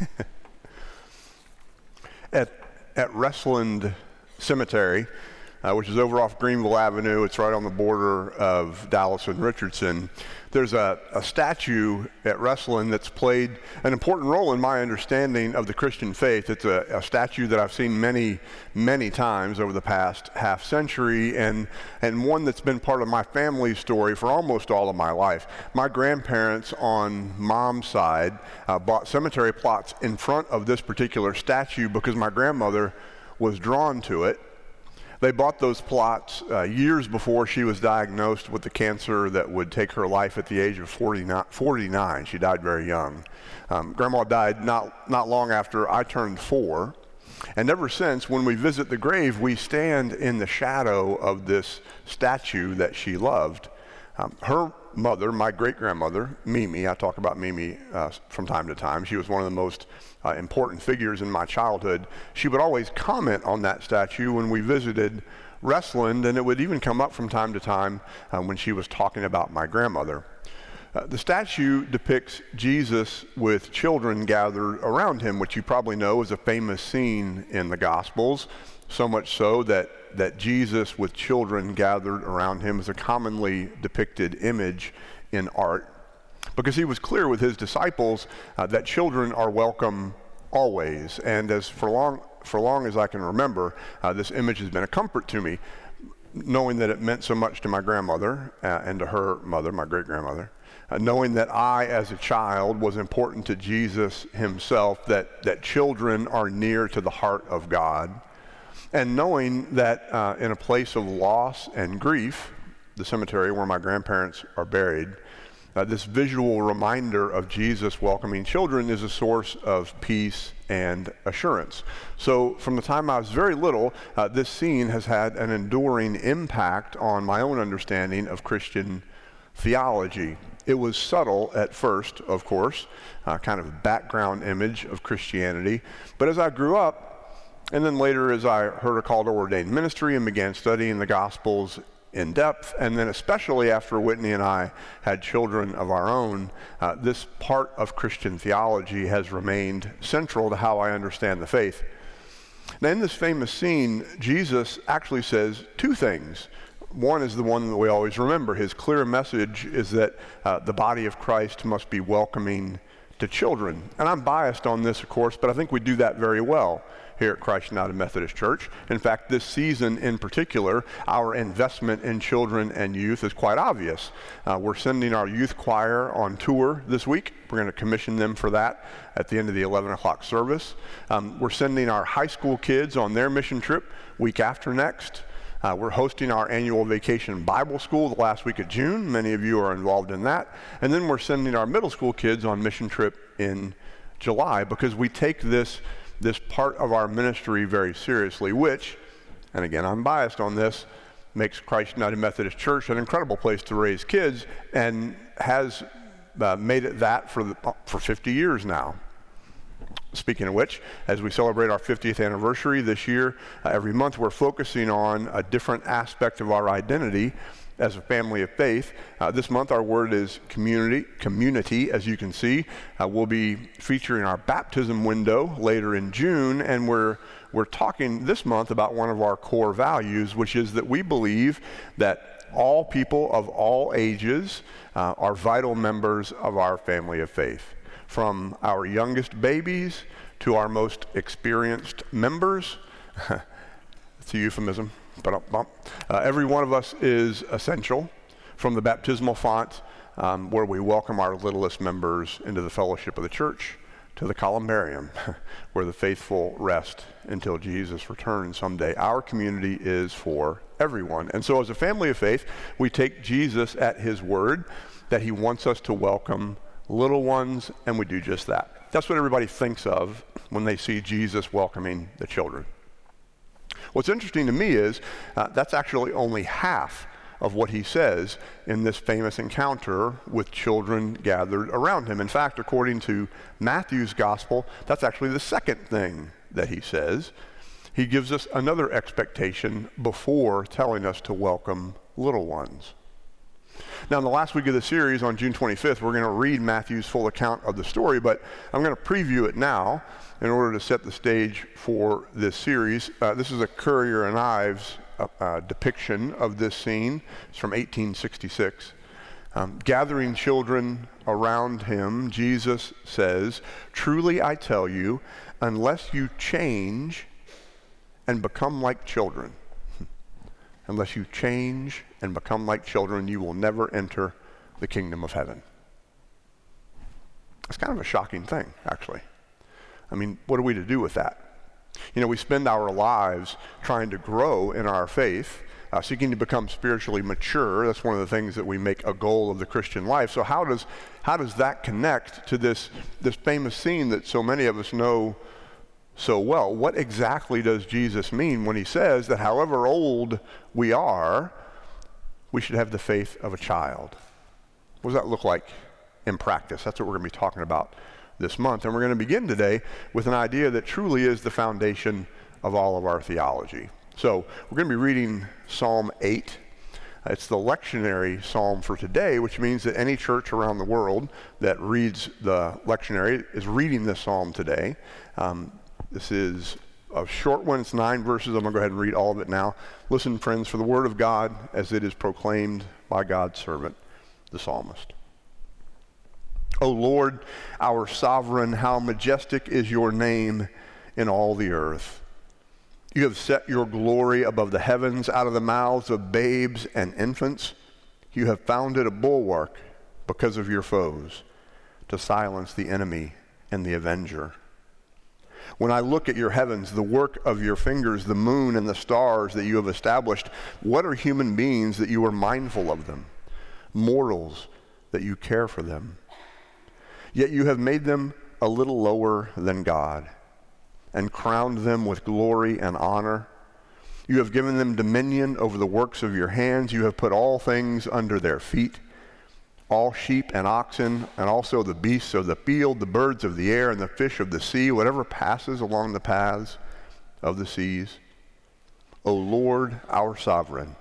at, at Restland Cemetery, uh, which is over off Greenville Avenue. It's right on the border of Dallas and Richardson. There's a, a statue at Restland that's played an important role in my understanding of the Christian faith. It's a, a statue that I've seen many, many times over the past half century, and, and one that's been part of my family story for almost all of my life. My grandparents on mom's side uh, bought cemetery plots in front of this particular statue because my grandmother was drawn to it they bought those plots uh, years before she was diagnosed with the cancer that would take her life at the age of 49. 49. She died very young. Um, Grandma died not, not long after I turned four. And ever since, when we visit the grave, we stand in the shadow of this statue that she loved. Um, her mother, my great grandmother, Mimi, I talk about Mimi uh, from time to time. She was one of the most uh, important figures in my childhood. She would always comment on that statue when we visited Restland, and it would even come up from time to time uh, when she was talking about my grandmother. Uh, the statue depicts Jesus with children gathered around him, which you probably know is a famous scene in the Gospels, so much so that that Jesus with children gathered around him is a commonly depicted image in art because he was clear with his disciples uh, that children are welcome always. And as for long, for long as I can remember, uh, this image has been a comfort to me, knowing that it meant so much to my grandmother uh, and to her mother, my great grandmother. Uh, knowing that I, as a child, was important to Jesus himself, that, that children are near to the heart of God, and knowing that uh, in a place of loss and grief, the cemetery where my grandparents are buried, uh, this visual reminder of Jesus welcoming children is a source of peace and assurance. So, from the time I was very little, uh, this scene has had an enduring impact on my own understanding of Christian theology. It was subtle at first, of course, uh, kind of background image of Christianity. But as I grew up, and then later, as I heard a call to ordained ministry and began studying the Gospels in depth, and then especially after Whitney and I had children of our own, uh, this part of Christian theology has remained central to how I understand the faith. Now, in this famous scene, Jesus actually says two things. One is the one that we always remember. His clear message is that uh, the body of Christ must be welcoming to children. And I'm biased on this, of course, but I think we do that very well here at Christ United Methodist Church. In fact, this season in particular, our investment in children and youth is quite obvious. Uh, we're sending our youth choir on tour this week. We're going to commission them for that at the end of the 11 o'clock service. Um, we're sending our high school kids on their mission trip week after next. Uh, we're hosting our annual vacation Bible school the last week of June. Many of you are involved in that. And then we're sending our middle school kids on mission trip in July because we take this this part of our ministry very seriously, which, and again, I'm biased on this, makes Christ United Methodist Church an incredible place to raise kids and has uh, made it that for, the, for 50 years now. Speaking of which, as we celebrate our 50th anniversary this year, uh, every month we're focusing on a different aspect of our identity as a family of faith. Uh, this month, our word is community. Community, as you can see, uh, we'll be featuring our baptism window later in June, and we're we're talking this month about one of our core values, which is that we believe that all people of all ages uh, are vital members of our family of faith, from our youngest babies to our most experienced members. it's a euphemism. Uh, every one of us is essential from the baptismal font um, where we welcome our littlest members into the fellowship of the church to the columbarium where the faithful rest until Jesus returns someday. Our community is for everyone. And so, as a family of faith, we take Jesus at his word that he wants us to welcome little ones, and we do just that. That's what everybody thinks of when they see Jesus welcoming the children. What's interesting to me is uh, that's actually only half of what he says in this famous encounter with children gathered around him. In fact, according to Matthew's gospel, that's actually the second thing that he says. He gives us another expectation before telling us to welcome little ones. Now, in the last week of the series on June 25th, we're going to read Matthew's full account of the story, but I'm going to preview it now in order to set the stage for this series. Uh, this is a Currier and Ives uh, uh, depiction of this scene. It's from 1866. Um, gathering children around him, Jesus says, Truly I tell you, unless you change and become like children, unless you change and become like children, you will never enter the kingdom of heaven. It's kind of a shocking thing, actually. I mean, what are we to do with that? You know, we spend our lives trying to grow in our faith, uh, seeking to become spiritually mature. That's one of the things that we make a goal of the Christian life. So how does how does that connect to this this famous scene that so many of us know so well? What exactly does Jesus mean when he says that however old we are, we should have the faith of a child? What does that look like in practice? That's what we're going to be talking about this month. And we're going to begin today with an idea that truly is the foundation of all of our theology. So we're going to be reading Psalm 8. It's the lectionary psalm for today, which means that any church around the world that reads the lectionary is reading this psalm today. Um, this is a short one, it's nine verses. I'm going to go ahead and read all of it now. Listen, friends, for the word of God as it is proclaimed by God's servant, the psalmist. O Lord, our sovereign, how majestic is your name in all the earth. You have set your glory above the heavens out of the mouths of babes and infants. You have founded a bulwark because of your foes to silence the enemy and the avenger. When I look at your heavens, the work of your fingers, the moon and the stars that you have established, what are human beings that you are mindful of them? Mortals that you care for them. Yet you have made them a little lower than God and crowned them with glory and honor. You have given them dominion over the works of your hands. You have put all things under their feet all sheep and oxen, and also the beasts of the field, the birds of the air, and the fish of the sea, whatever passes along the paths of the seas. O Lord, our sovereign,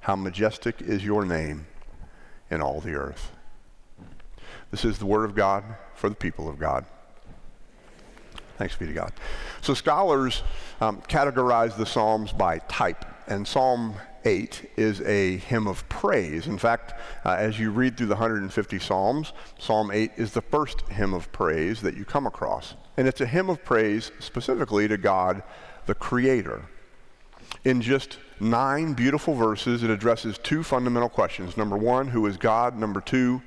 how majestic is your name in all the earth. This is the word of God for the people of God. Thanks be to God. So scholars um, categorize the Psalms by type, and Psalm 8 is a hymn of praise. In fact, uh, as you read through the 150 Psalms, Psalm 8 is the first hymn of praise that you come across. And it's a hymn of praise specifically to God, the Creator. In just nine beautiful verses, it addresses two fundamental questions. Number one, who is God? Number two,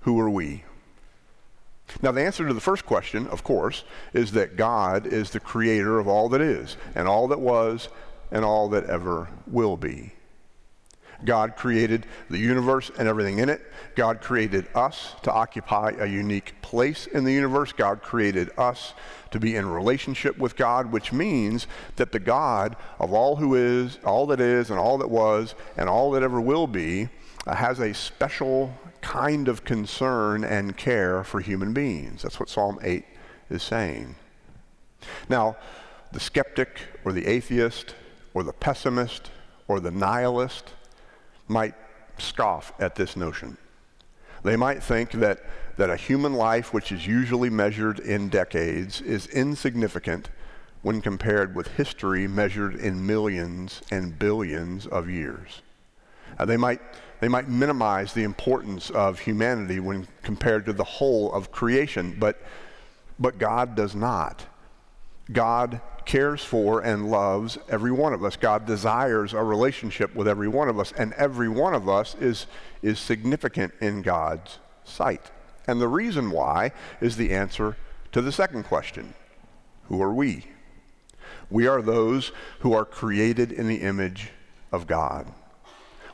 who are we? Now, the answer to the first question, of course, is that God is the creator of all that is, and all that was, and all that ever will be. God created the universe and everything in it. God created us to occupy a unique place in the universe. God created us to be in relationship with God, which means that the God of all who is, all that is, and all that was, and all that ever will be uh, has a special kind of concern and care for human beings. That's what Psalm 8 is saying. Now, the skeptic or the atheist or the pessimist or the nihilist might scoff at this notion. They might think that, that a human life, which is usually measured in decades, is insignificant when compared with history measured in millions and billions of years. Uh, they might they might minimize the importance of humanity when compared to the whole of creation, but, but God does not. God cares for and loves every one of us. God desires a relationship with every one of us, and every one of us is, is significant in God's sight. And the reason why is the answer to the second question Who are we? We are those who are created in the image of God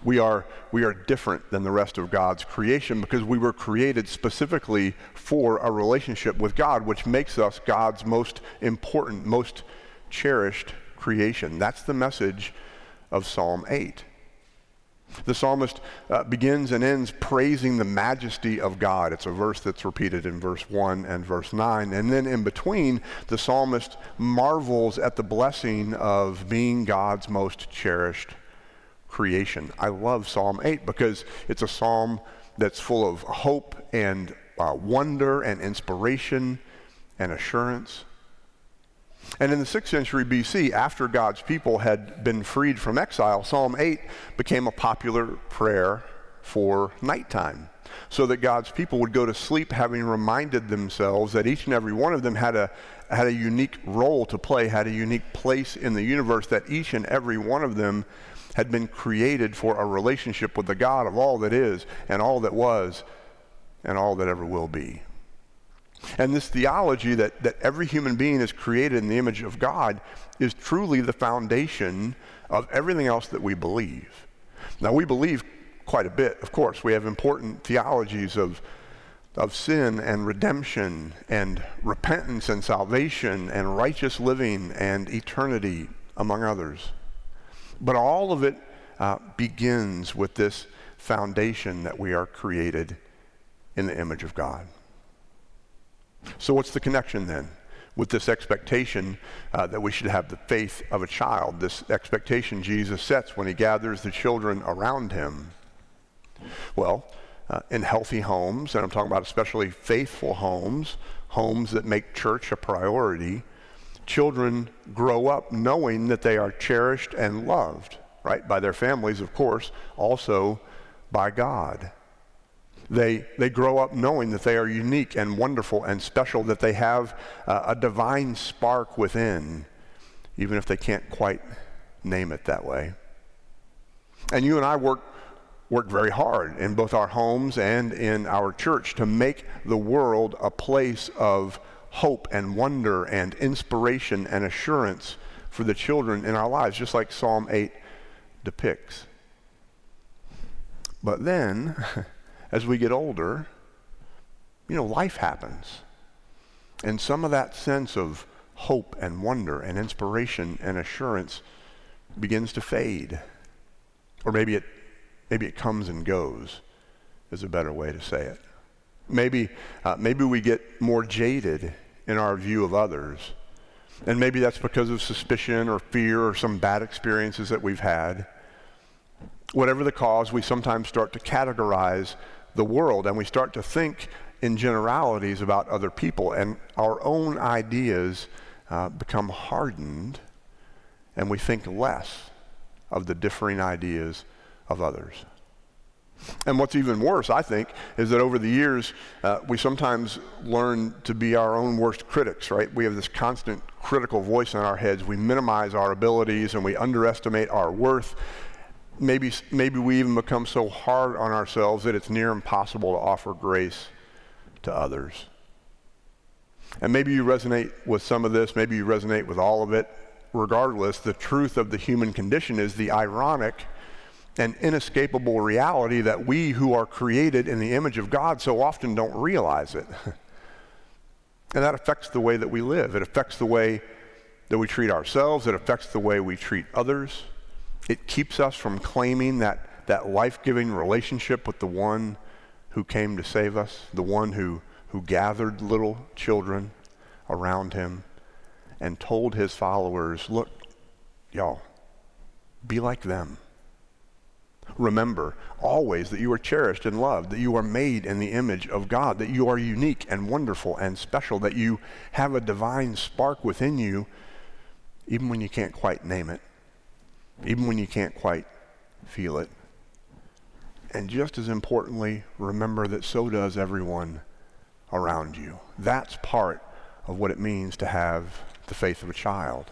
we are, we are different than the rest of God's creation because we were created specifically for a relationship with God, which makes us God's most important, most cherished creation. That's the message of Psalm 8. The psalmist uh, begins and ends praising the majesty of God. It's a verse that's repeated in verse 1 and verse 9. And then in between, the psalmist marvels at the blessing of being God's most cherished creation. I love Psalm 8 because it's a psalm that's full of hope and uh, wonder and inspiration and assurance. And in the 6th century BC, after God's people had been freed from exile, Psalm 8 became a popular prayer for nighttime so that God's people would go to sleep having reminded themselves that each and every one of them had a, had a unique role to play, had a unique place in the universe, that each and every one of them had been created for a relationship with the God of all that is and all that was and all that ever will be. And this theology that, that every human being is created in the image of God is truly the foundation of everything else that we believe. Now, we believe quite a bit, of course. We have important theologies of, of sin and redemption and repentance and salvation and righteous living and eternity, among others. But all of it uh, begins with this foundation that we are created in the image of God. So, what's the connection then with this expectation uh, that we should have the faith of a child? This expectation Jesus sets when he gathers the children around him. Well, uh, in healthy homes, and I'm talking about especially faithful homes, homes that make church a priority, children grow up knowing that they are cherished and loved, right? By their families, of course, also by God. They, they grow up knowing that they are unique and wonderful and special, that they have uh, a divine spark within, even if they can't quite name it that way. And you and I work, work very hard in both our homes and in our church to make the world a place of hope and wonder and inspiration and assurance for the children in our lives, just like Psalm 8 depicts. But then, as we get older, you know, life happens. And some of that sense of hope and wonder and inspiration and assurance begins to fade. Or maybe it, maybe it comes and goes, is a better way to say it. Maybe, uh, maybe we get more jaded in our view of others. And maybe that's because of suspicion or fear or some bad experiences that we've had. Whatever the cause, we sometimes start to categorize the world and we start to think in generalities about other people, and our own ideas uh, become hardened, and we think less of the differing ideas of others. And what's even worse, I think, is that over the years, uh, we sometimes learn to be our own worst critics, right? We have this constant critical voice in our heads. We minimize our abilities and we underestimate our worth. Maybe, maybe we even become so hard on ourselves that it's near impossible to offer grace to others. And maybe you resonate with some of this, maybe you resonate with all of it. Regardless, the truth of the human condition is the ironic and inescapable reality that we who are created in the image of God so often don't realize it. and that affects the way that we live. It affects the way that we treat ourselves. It affects the way we treat others. It keeps us from claiming that, that life giving relationship with the one who came to save us, the one who, who gathered little children around him and told his followers, Look, y'all, be like them. Remember always that you are cherished and loved, that you are made in the image of God, that you are unique and wonderful and special, that you have a divine spark within you, even when you can't quite name it, even when you can't quite feel it. And just as importantly, remember that so does everyone around you. That's part of what it means to have the faith of a child.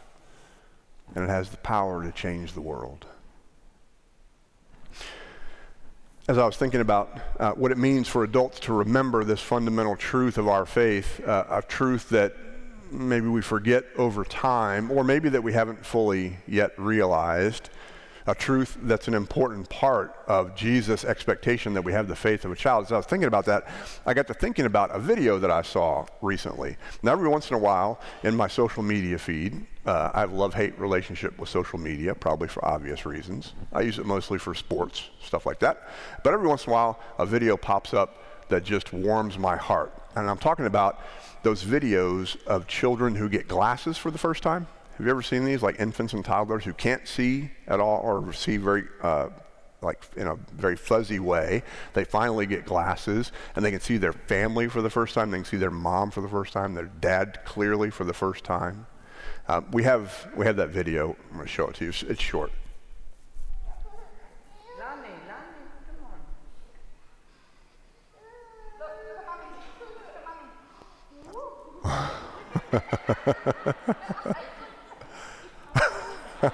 And it has the power to change the world as I was thinking about uh, what it means for adults to remember this fundamental truth of our faith, uh, a truth that maybe we forget over time, or maybe that we haven't fully yet realized, a truth that's an important part of Jesus' expectation that we have the faith of a child. As I was thinking about that, I got to thinking about a video that I saw recently. Now, every once in a while in my social media feed, uh, I have a love hate relationship with social media, probably for obvious reasons. I use it mostly for sports, stuff like that. But every once in a while, a video pops up that just warms my heart. And I'm talking about those videos of children who get glasses for the first time. Have you ever seen these, like infants and toddlers who can't see at all or see very, uh, like in a very fuzzy way? They finally get glasses and they can see their family for the first time. They can see their mom for the first time, their dad clearly for the first time. Uh, we have we have that video. I'm going to show it to you. It's, it's short.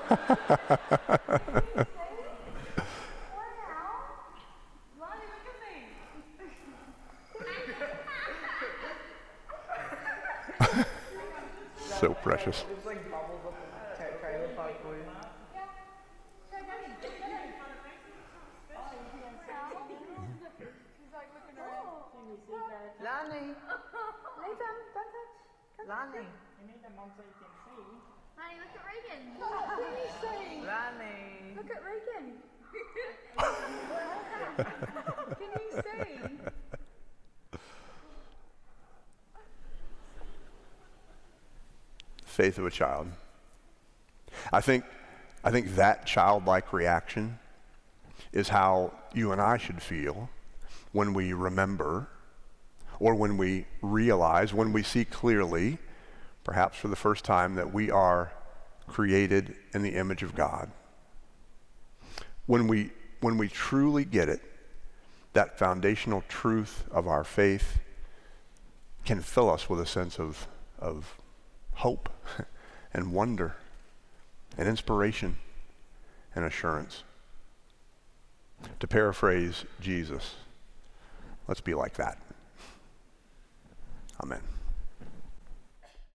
so precious. Lonnie. Nathan, don't touch. Lonnie. You need a mom so you can see. Honey, look at Reagan. What are you saying? Lonnie. Look at Reagan. Can you see? Faith of a child. I think, I think that childlike reaction is how you and I should feel when we remember or when we realize, when we see clearly, perhaps for the first time, that we are created in the image of God. When we, when we truly get it, that foundational truth of our faith can fill us with a sense of, of hope and wonder and inspiration and assurance. To paraphrase Jesus, let's be like that. Amen.